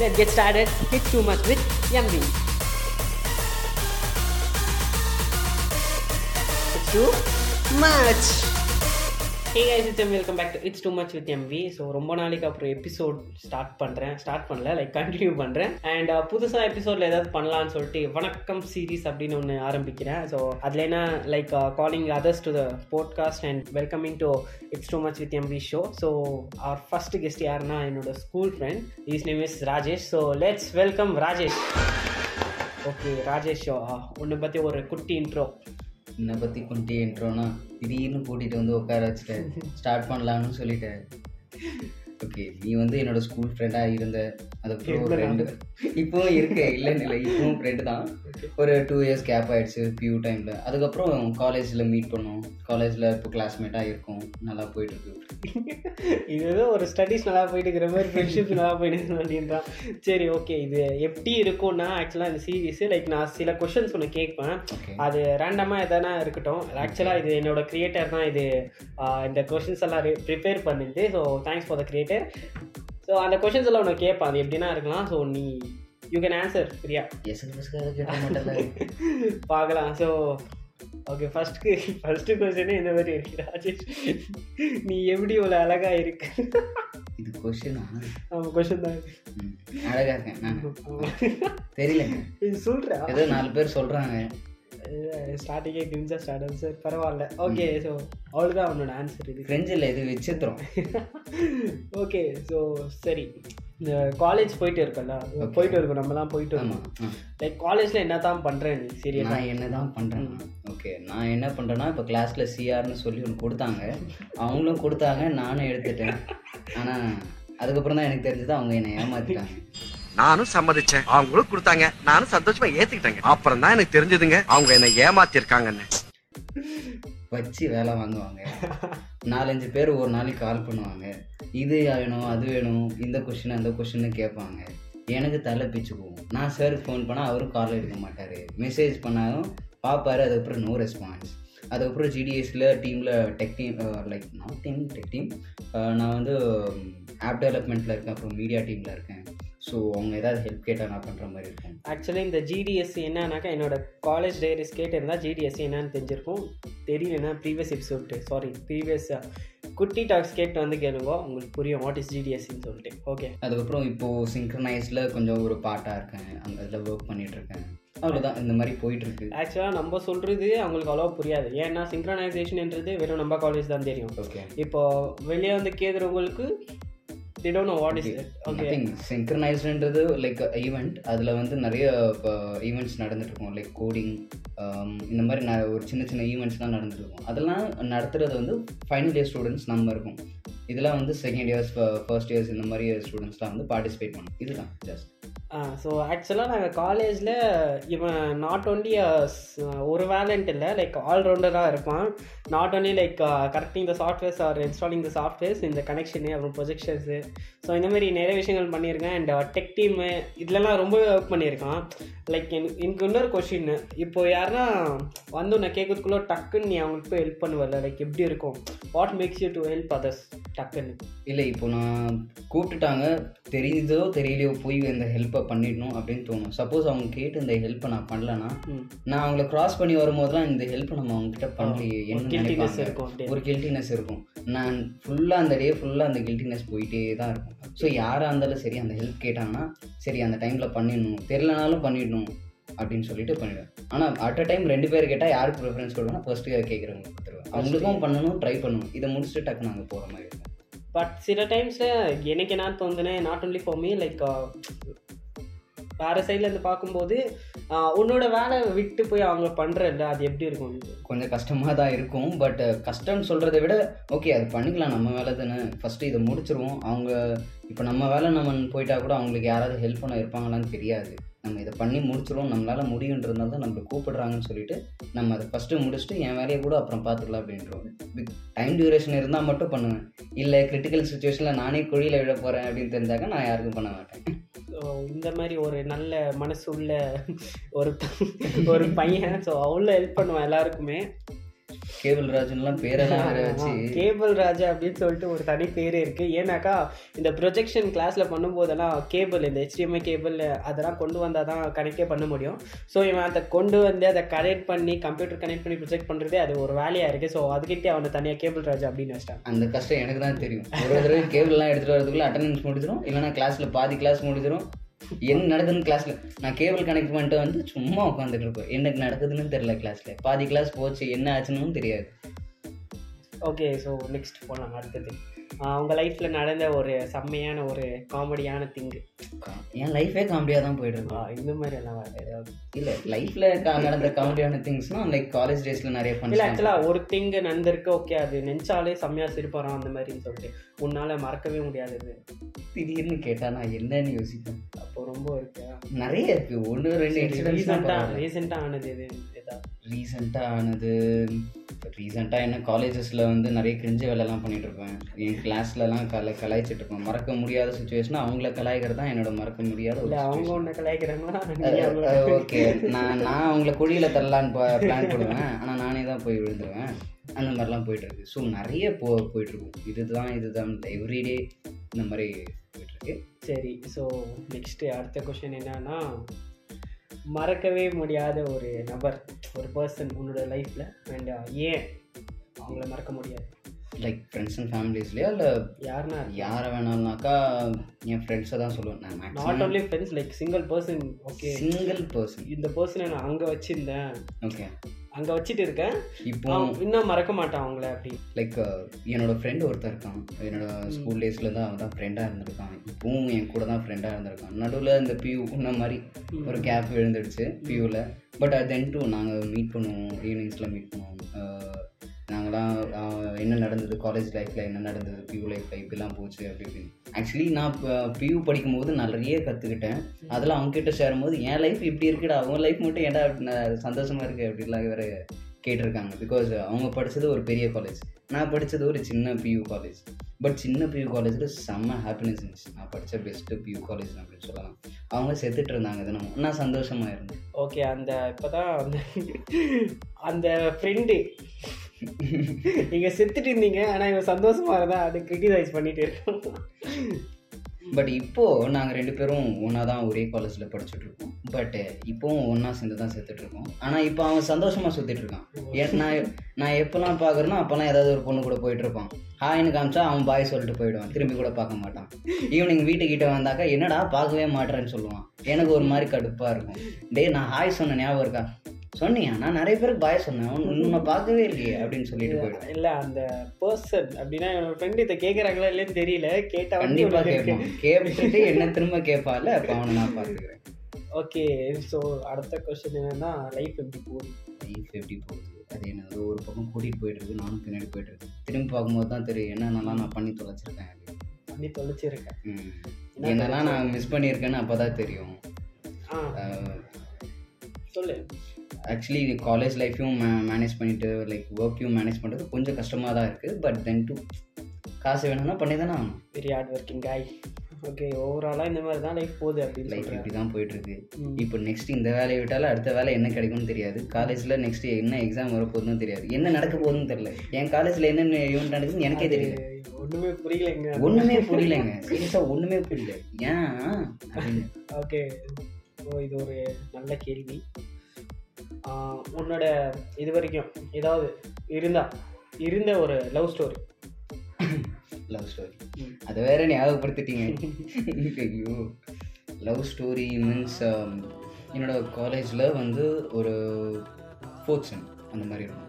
let's get started. It's too much with MV. Too much. Hey guys it's welcome back to it's too much with MV so ரொம்ப நாளைக்கு அப்புறம் episode start பண்ணுறேன் start பண்ணல like continue பண்ணுறேன் and புதுசாக எபிசோடில் ஏதாவது பண்ணலான்னு சொல்லிட்டு வணக்கம் சீரீஸ் அப்படின்னு ஒன்று ஆரம்பிக்கிறேன். ஸோ அதில் என்ன like calling others to the podcast and welcoming to it's too much with MV show so our first guest யாருன்னா என்னோட school friend is name is Rajesh so let's welcome Rajesh okay Rajesh உன்னை பற்றி ஒரு குட்டி intro என்னை பற்றி குண்டி இன்ட்ரோனா திடீர்னு கூட்டிகிட்டு வந்து உட்கார வச்சுட்டேன் ஸ்டார்ட் பண்ணலான்னு சொல்லிட்டேன் ஓகே நீ வந்து என்னோட ஸ்கூல் ஃப்ரெண்டாக இருந்த அதுக்கப்புறம் ஒரு ரெண்டு இப்போவும் இருக்கு இல்லைன்னு இல்லை இப்பவும் ஃப்ரெண்டு தான். ஒரு டூ இயர்ஸ் கேப் ஆயிடுச்சு பியூ டைமில் அதுக்கப்புறம் காலேஜில் மீட் பண்ணோம். காலேஜில் இப்போ கிளாஸ்மேட்டாக இருக்கும். நல்லா போயிட்டு இருக்கு. இது ஏதோ ஒரு ஸ்டடீஸ் நல்லா போயிட்டு இருக்கிற மாதிரி ஃப்ரெண்ட்ஷிப் நல்லா போயிட்டு அப்படின்றான் சரி ஓகே இது எப்படி இருக்கும்னா ஆக்சுவலாக இந்த சீரீஸ் லைக் நான் சில கொஷின்ஸ் ஒன்று கேட்பேன். அது ரேண்டமாக எதனா இருக்கட்டும். ஆக்சுவலாக இது என்னோட கிரியேட்டர் தான் இது இந்த கொஷின்ஸ் எல்லாம் ப்ரிப்பேர் பண்ணிட்டு so thanks for the creator so அந்த கொஷின்ஸ் எல்லாம் உனக்கு கேட்பான். அது எப்படின்னா இருக்கலாம். ஸோ நீ யூ கேன் ஆன்சர் ஃப்ரீயா பார்க்கலாம். ஸோ ஓகே ஃபர்ஸ்ட்க்கு ஃபர்ஸ்ட்டு கொஸ்டினே இந்த மாதிரி இருக்கு ராஜேஷ்? நீ எப்படி இவ்வளோ அழகா இருக்கு? இது கொஷினா ஆமாம் கொஸ்டின் தான் இது. அழகாக இருக்கேன் நான். ஆமா. தெரியலங்க. இது சொல்கிறா ஏதோ நாலு பேர் சொல்கிறாங்க ஸ்டார்டிங்கே கிரிஞ்சா ஸ்டார்ட் ஆன்சர் பரவாயில்ல. ஓகே ஸோ அவ்வளோதான் அவனோட ஆன்சர் இது. ஃப்ரெண்ட்ஸில் இது விசித்திரம். ஓகே ஸோ சரி. இந்த காலேஜ் போயிட்டு இருக்கல போயிட்டு இருக்கோம் நம்மலாம் போயிட்டு இருக்கோம். லைக் காலேஜில் என்ன தான் பண்ணுறேன் நீ சீரியஸாக நான் என்ன தான் பண்ணுறேன் ஓகே நான் என்ன பண்ணுறேன்னா இப்போ கிளாஸில் சிஆர்னு சொல்லி ஒன்று கொடுத்தாங்க. அவங்களும் கொடுத்தாங்க நானும் எடுத்துட்டேன். ஆனால் அதுக்கப்புறம் தான் எனக்கு தெரிஞ்சது அவங்க என்னை ஏமாத்திட்டாங்க. நானும் சம்மதிச்சேன். அவங்களும் கொடுத்தாங்க. நானும் சந்தோஷமா ஏத்துக்கிட்டேங்க. அப்புறம் தான் எனக்கு தெரிஞ்சதுங்க. அவங்க என்ன ஏமாத்தி இருக்காங்கன்னு வச்சு வேலை வாங்குவாங்க. நாலஞ்சு பேர் ஒரு நாளைக்கு கால் பண்ணுவாங்க. இது வேணும் அது வேணும் இந்த கொஷின் அந்த கொஷின்னு கேட்பாங்க. எனக்கு தலை பிச்சு போகும். நான் சாருக்கு ஃபோன் பண்ணால் அவரும் கால் எடுக்க மாட்டார். மெசேஜ் பண்ணாலும் பார்ப்பாரு அதுக்கப்புறம் நோ ரெஸ்பான்ஸ் அதுக்கப்புறம் ஜிடிஎஸில் டீமில் tech team like not team tech team நான் வந்து um, ஆப் டெவலப்மெண்ட்டில் இருக்கேன். அப்புறம் மீடியா டீமில் இருக்கேன். ஸோ அவங்க ஏதாவது ஹெல்ப் கேட்டால் நான் பண்ணுற மாதிரி இருக்கும். ஆக்சுவலி இந்த ஜிடிஎஸ்சி என்னன்னாக்கா என்னோட காலேஜ் டைரிஸ் கேட்டிருந்தா ஜிடிஎஸ்சி என்னன்னு தெரிஞ்சிருக்கும். தெரியலன்னா ப்ரீவியஸ் எபிசோட் சாரி ப்ரீவியஸ் குட்டி டாக்ஸ் கேட்டு வந்து கேளுங்க. உங்களுக்கு புரியும் வாட் இஸ் ஜிடிஎஸ்சின்னு சொல்லிட்டு. ஓகே அதுக்கப்புறம் இப்போது சிங்க்ரனைஸில் கொஞ்சம் ஒரு பாட்டாக இருக்கேன். அந்த இதில் ஒர்க் பண்ணிட்டு இருக்கேன். அவ்வளோதான் இந்த மாதிரி போயிட்டு இருக்கு. ஆக்சுவலாக நம்ம சொல்கிறது அவங்களுக்கு அவ்வளோ புரியாது. ஏன்னா சிங்க்ரனைசேஷன்ன்றது வெறும் நம்ம காலேஜ் தான் தெரியும். ஓகே இப்போ வெளியே வந்து கேட்குறவங்களுக்கு they don't know what is it. Okay சிங்க்ரனைஸ்டுன்றது like event அதில் வந்து நிறைய ஈவெண்ட்ஸ் நடந்துட்டு இருக்கும் லைக் கோடிங் இந்த மாதிரி ந- ஒரு சின்ன சின்ன ஈவெண்ட்ஸ்லாம் நடந்துட்டு இருக்கும் அதெல்லாம் நடத்துறது வந்து ஃபைனல் இயர் ஸ்டூடெண்ட்ஸ் நம்ம இருக்கும். இதெல்லாம் வந்து செகண்ட் இயர்ஸ் ஃபர்ஸ்ட் இயர்ஸ் இந்த மாதிரி ஸ்டூடெண்ட்ஸ்லாம் வந்து பார்ட்டிசிபேட் பண்ணும். இதுதான் ஜஸ்ட் ஸோ ஆக்சுவலாக நாங்கள் காலேஜில் இவன் நாட் ஒன்லி ஒரு வேலண்ட் இல்லை லைக் ஆல்ரவுண்டராக இருப்பான். Not only like correcting the softwares or installing the softwares இந்த கனெக்ஷனு அப்புறம் ப்ரொஜெக்ஷன்ஸு ஸோ இந்த மாதிரி நிறைய விஷயங்கள் பண்ணியிருக்கேன். அண்ட் டெக் டீமு இதுலலாம் ரொம்பவே ஒர்க் பண்ணியிருக்கான். லைக் எனக்கு இன்னொரு கொஷின் இப்போ யாருன்னா வந்து உன்னை கேட்கறதுக்குள்ளே டக்குன்னு நீ அவங்களுக்கு போய் ஹெல்ப் பண்ணுவல லைக் எப்படி இருக்கும்? What makes you to help others டக்குன்னு. இல்லை இப்போ நான் கூப்பிட்டுட்டாங்க. தெரிஞ்சதோ தெரியலையோ போய் இந்த ஹெல்ப்பை பண்ணிடணும் அப்படின்னு தோணும். சப்போஸ் அவங்க கேட்டு இந்த ஹெல்ப்பை நான் பண்ணலன்னா நான் அவங்கள கிராஸ் பண்ணி வரும்போதெல்லாம் இந்த ஹெல்ப் நம்ம அவங்க கிட்ட பண்ணலையே என்ன நினைப்பாங்க. ஒரு கில்ட்டினஸ் இருக்கும். நான் ஃபுல்லாக அந்த டே ஃபுல்லாக அந்த கில்ட்டினஸ் போயிட்டே தான் இருக்கும். ஸோ யாராக இருந்தாலும் சரி அந்த ஹெல்ப் கேட்டாங்கன்னா சரி அந்த டைமில் பண்ணிடணும். தெரிலனாலும் பண்ணிடணும் அப்படின்னு சொல்லிட்டு பண்ணிடுவேன். ஆனால் அட் அ டைம் ரெண்டு பேர் கேட்டால் யாருக்கு ப்ரிஃபரன்ஸ் கொடுவேன்னா ஃபர்ஸ்ட்டு கேட்குறவங்க கொடுத்துருவேன். அவங்களுக்கும் பண்ணணும் ட்ரை பண்ணணும். இதை முடிச்சுட்டு டக்கு நாங்கள் போகிற மாதிரி இருக்கும். பட் சில டைம்ஸில் எனக்கு என்ன தோணுதுனே not only for me like வேறு சைட்லேருந்து பார்க்கும்போது உன்னோட வேலை விட்டு போய் அவங்க பண்ணுறல அது எப்படி இருக்கும்? கொஞ்சம் கஷ்டமாக தான் இருக்கும் பட் கஷ்டம்னு சொல்கிறத விட ஓகே அது பண்ணிக்கலாம் நம்ம வேலை தானே. ஃபஸ்ட்டு இதை முடிச்சிருவோம். அவங்க இப்போ நம்ம வேலை நம்ம போயிட்டா கூட அவங்களுக்கு யாராவது ஹெல்ப் பண்ண இருப்பாங்களான்னு தெரியாது. நம்ம இதை பண்ணி முடிச்சிடும் நம்மளால் முடியுன்றதுனால தான் நம்மளை கூப்பிடுறாங்கன்னு சொல்லிட்டு நம்ம அதை ஃபஸ்ட்டு முடிச்சுட்டு என் வேலையை கூட அப்புறம் பார்த்துக்கலாம் அப்படின்றோம் டைம் டியூரேஷன் இருந்தால் மட்டும் பண்ணுவேன். இல்லை கிரிட்டிக்கல் சுச்சுவேஷனில் நானே குழியில் விழ போகிறேன் அப்படின்னு தெரிஞ்சாக்க நான் யாருக்கும் பண்ண மாட்டேன். ஸோ இந்த மாதிரி ஒரு நல்ல மனசு உள்ள ஒரு ஒரு பையன். ஸோ அவ்வளோ ஹெல்ப் பண்ணுவான் எல்லாருக்குமே. கேபிள் ராஜன்லாம் பேரெல்லாம் வேற வச்சு. கேபிள் ராஜா அப்படின்னு சொல்லிட்டு ஒரு தனி பேர் இருக்கு. ஏன்னாக்கா இந்த ப்ரொஜெக்ஷன் கிளாஸ்ல பண்ணும்போதெல்லாம் கேபிள் இந்த HDMI கேபிள் அதெல்லாம் கொண்டு வந்தால் தான் கனெக்டே பண்ண முடியும். ஸோ இவன் அதை கொண்டு வந்து அதை கனெக்ட் பண்ணி கம்ப்யூட்டர் கனெக்ட் பண்ணி ப்ரொஜெக்ட் பண்ணுறதே அது ஒரு வேலையாக இருக்குது ஸோ அதுக்கிட்டே அவனை தனியாக கேபிள் ராஜா அப்படின்னு வச்சிட்டாங்க அந்த கஷ்டம் எனக்கு தான் தெரியும். ஒரு தடவை கேபிள்லாம் எடுத்துட்டு வரதுக்குள்ள அட்டண்டன்ஸ் முடிஞ்சிடும் இல்லைன்னா கிளாஸ்ல பாதி கிளாஸ் முடிஞ்சிடும் என்ன நடக்குதுன்னு கிளாஸ்ல நான் கேபிள் கனெக்ட் பண்ணிட்டு வந்து சும்மா உட்காந்துட்டு இருப்பேன் எனக்கு நடக்குதுன்னு தெரியல கிளாஸ்ல பாதி கிளாஸ் போச்சு. என்ன ஆச்சுன்னு தெரியாது. ஓகே ஸோ நெக்ஸ்ட் போகலாம் அடுத்தது. ஆஹ் உங்க லைஃப்பில் நடந்த ஒரு செம்மையான ஒரு காமெடியான திங்கு என் லைஃபே காமெடியாக தான் போயிட்டு இருக்கு. இந்த மாதிரி எல்லாம் ஏதாவது? இல்ல லைஃப்ல நடந்த காமெடியான திங்ஸ்னா லைக் காலேஜ் டேஸ்ல நிறைய ஃபன் ஆக்சுவலாக ஒரு திங்கு நடந்திருக்கு ஓகே அது நினச்சாலே செம்மையாக சிரிப்பறோம் அந்த மாதிரின்னு சொல்லிட்டு. உன்னால் மறக்கவே முடியாதது திடீர்னு கேட்டா நான் என்னன்னு யோசிப்பேன். அப்போ ரொம்ப இருக்கு நிறைய இருக்கு. ஒன்று ரெண்டு ரீசெண்டாக ரீசெண்டாக ஆனது எது? ஏதாவது ரீசெண்டாக ஆனது ரீசெண்டாக என்ன காலேஜஸில் வந்து நிறைய கிரிஞ்ச வேலைலாம் பண்ணிட்டு இருப்பேன் என் கிளாஸ்லலாம் கலை கலாய்ச்சிட்டு இருப்பேன் மறக்க முடியாத சுச்சுவேஷன் அவங்கள கலாய்க்கிறது தான் என்னோட மறக்க முடியாத இல்லை அவங்க. ஒன்று கலாய்க்கிறாங்களா? ஓகே நான் நான் அவங்கள குழியில தள்ளலான்னு பிளான் பண்ணுவேன் ஆனால் நானே தான் போய் விழுந்துருவேன். அந்த மாதிரிலாம் போயிட்டு இருக்கு ஸோ நிறைய போ போயிட்டு இருக்கும் இதுதான் இதுதான் எவ்ரிடே இந்த மாதிரி போயிட்டு இருக்கு சரி ஸோ நெக்ஸ்ட்டு அடுத்த கொஷின் என்னன்னா மறக்கவே முடியாத ஒரு நபர் ஒரு பர்சன் உன்னோட லைஃப்பில் அண்ட் ஏன் அவங்கள மறக்க முடியாது? லைக் ஃப்ரெண்ட்ஸ் அண்ட் ஃபேமிலிஸ்லையா இல்லை யாருன்னா யாரை வேணாம்னாக்கா என் ஃப்ரெண்ட்ஸை தான் சொல்லுவேன். நான் not only friends like single person okay single person இந்த பர்சனை நான் அங்கே வச்சுருந்தேன். ஓகே அங்கே வச்சுட்டு இருக்கேன். இப்போ இன்னும் மறக்க மாட்டான் அவங்கள அப்படி. லைக் என்னோட ஃப்ரெண்டு ஒருத்தன் இருக்கான். என்னோட ஸ்கூல் டேஸில் தான் அவன் தான் ஃப்ரெண்டாக இருந்திருக்கான். இப்போவும் என் கூட தான் ஃப்ரெண்டாக இருந்திருக்கான். நடுவில் இந்த பியூ இந்த மாதிரி ஒரு கேப் விழுந்துடுச்சு பியூவில் பட் தென் டூ நாங்கள் மீட் பண்ணுவோம். ஈவினிங்ஸில் மீட் பண்ணுவோம். நாங்களாம் என்ன நடந்தது? காலேஜ் லைஃப்பில் என்ன நடந்தது? பியூ லைஃப்பில் இப்படிலாம் போச்சு அப்படி இப்படின்னு. ஆக்சுவலி நான் பியூ படிக்கும்போது நிறைய கற்றுக்கிட்டேன் அதெல்லாம் அவங்ககிட்ட சேரும்போது என் லைஃப் இப்படி இருக்குடா. அவங்க லைஃப் மட்டும் ஏன்டா இப்படி ந- சந்தோஷமா இருக்கு? அப்படிலாம் வேற கேட்டிருக்காங்க. பிகாஸ் அவங்க படித்தது ஒரு பெரிய காலேஜ் நான் படித்தது ஒரு சின்ன பியூ காலேஜ் பட் சின்ன பியூ காலேஜில் செம்ம ஹாப்பினஸ் இருந்துச்சு. நான் படித்த பெஸ்ட்டு பியூ காலேஜ் அப்படின்னு சொல்லலாம். அவங்க செத்துட்டு இருந்தாங்க தினமும். நான் சந்தோஷமா இருந்தேன். ஓகே அந்த இப்போதான் அந்த அந்த ஃப்ரெண்டு நீங்கள் செத்துட்டு இருந்தீங்க. ஆனால் இவன் சந்தோஷமாக இருந்தா அதை கிரிட்டிசைஸ் பண்ணிகிட்டே இருக்கோம் பட் இப்போது நாங்கள் ரெண்டு பேரும் ஒன்றா தான் ஒரே காலேஜில் படிச்சுட்ருக்கோம். பட்டு பட் இப்போவும் ஒன்றா சேர்ந்து தான் சேர்த்துட்ருக்கோம். ஆனால் இப்போ அவன் சந்தோஷமாக சுற்றிட்டு இருக்கான் ஏன் நான் நான் எப்போல்லாம் பார்க்குறேனோ அப்போல்லாம் ஏதாவது ஒரு பொண்ணு கூட போயிட்டுருப்பான் ஹாய்னு காமிச்சா அவன் பாய் சொல்லிட்டு போயிடுவான். திரும்பி கூட பார்க்க மாட்டான். ஈவினிங் வீட்டுக்கிட்ட வந்தாக்கா என்னடா பார்க்கவே மாட்டேறேன்னு சொல்லுவான். எனக்கு ஒரு மாதிரி கடுப்பாக இருக்கும். டேய் நான் ஹாய் சொன்ன ஞாபகம் இருக்கா? சொன்னியா? நான் நிறைய பேருக்கு பாய் சொன்னேன். உன் உன்னை பார்க்கவே இல்லையே அப்படின்னு சொல்லிட்டு போயிடுவேன் இல்ல அந்த பர்சன் அப்படின்னா என்னோட ஃப்ரெண்டு இதை கேட்குறாங்களா இல்லைன்னு தெரியல. கேட்டா கண்டிப்பா கேட்பான். கேட்டுட்டு என்ன திரும்ப கேட்பால அப்ப அவனை நான் பார்த்துக்கிறேன். ஓகே ஸோ அடுத்த கொஸ்டின் என்னன்னா லைஃப் எப்படி போகுது? லைஃப் எப்படி போகுது? அது என்ன ஒரு பக்கம் கூட்டிகிட்டு போயிட்டு இருக்கு நானும் பின்னாடி போயிட்டு இருக்கேன் திரும்பி பார்க்கும்போது தான் தெரியும் என்னென்னலாம் நான் பண்ணி தொலைச்சிருக்கேன். பண்ணி தொலைச்சிருக்கேன். என்னெல்லாம் நான் மிஸ் பண்ணியிருக்கேன்னு அப்போ தான் தெரியும் சொல்லு. ஆக்சுவலி காலேஜ் லைஃப்பையும் மே மேனேஜ் பண்ணிட்டு லைக் ஒர்க்கையும் மேனேஜ் பண்ணுறது கொஞ்சம் கஷ்டமாக தான் இருக்குது பட் தென் டூ காசு வேணும்னா பண்ணி தானே ஆகணும். Very hard working guy okay ஓவராலாக இந்த மாதிரி தான் லைஃப் போகுது அப்படின்னு லைஃப் இப்படி தான் போயிட்டு இருக்கு. ம். இப்போ நெக்ஸ்ட் இந்த வேலையை விட்டாலும் அடுத்த வேலை என்ன கிடைக்கும்னு தெரியாது. காலேஜில் நெக்ஸ்ட் என்ன எக்ஸாம் வரப்போகுதுன்னு தெரியாது. என்ன நடக்க போகுதுன்னு தெரியல. என் காலேஜில் என்னென்ன ஈவெண்ட் நடக்குதுன்னு எனக்கே தெரியல. ஒன்றுமே புரியலைங்க. ஒண்ணுமே புரியலைங்க. சீரியஸா ஒண்ணுமே புரியல. ஏன். ஓகே ஸோ இது ஒரு நல்ல கேள்வி. உன்னோட இது வரைக்கும் ஏதாவது இருந்தா இருந்த ஒரு லவ் ஸ்டோரி லவ் ஸ்டோரி அதை வேற ஞாபகப்படுத்திட்டீங்க. ஐயோ. லவ் ஸ்டோரி மீன்ஸ் என்னோட காலேஜில் வந்து ஒரு ஃபோர்த் செம் அந்த மாதிரி இருக்கும்.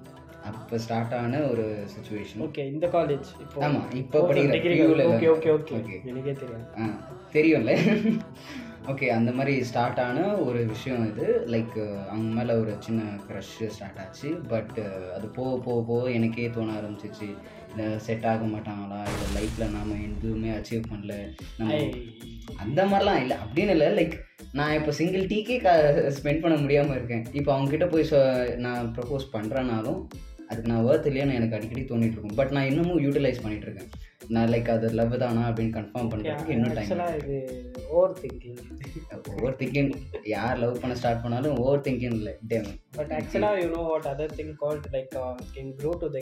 அப்போ ஸ்டார்ட் ஆன ஒரு சுச்சுவேஷன் ஓகே இந்த காலேஜ் இப்போ ஆமா, இப்போ படிக்கிற ஓகே ஓகே ஓகே Okay. எனக்கே தெரியும் ஆ தெரியும்ல. ஓகே அந்த மாதிரி ஸ்டார்ட் ஆன ஒரு விஷயம் இது. லைக் அவங்க மேலே ஒரு சின்ன க்ரஷ் ஸ்டார்ட் ஆச்சு. பட் அது போக போக போக எனக்கே தோண ஆரம்பிச்சிச்சு. இல்லை செட் ஆக மாட்டாங்களா? இல்லை லைஃப்பில் நாம் எதுவுமே அச்சீவ் பண்ணல. நம்ம அந்த மாதிரிலாம் இல்லை. அப்படின்னு இல்லை. லைக் நான் இப்போ சிங்கிள் டீக்கே க ஸ்பெண்ட் பண்ண முடியாமல் இருக்கேன். இப்போ அவங்ககிட்ட போய் சொ நான் ப்ரப்போஸ் பண்ணுறேனாலும் அதுக்கு நான் ஒர்த் இல்லையான்னு எனக்கு அடிக்கடி தோணிட்டு இருக்கும். பட் நான் இன்னமும் யூட்டிலைஸ் பண்ணிட்டு இருக்கேன். நான் லைக் அது லவ் தானா அப்படின்னு கன்ஃபார்ம் பண்ணுறதுக்கு இன்னும் டைம் ஆக்சுவலாக இது ஓவர் திங்கிங் ஓவர் திங்கிங் யார் லவ் பண்ண ஸ்டார்ட் பண்ணாலும் ஓவர் திங்கிங் இல்லை டேம் பட் ஆக்சுவலாக you know what other thing called like can grow to the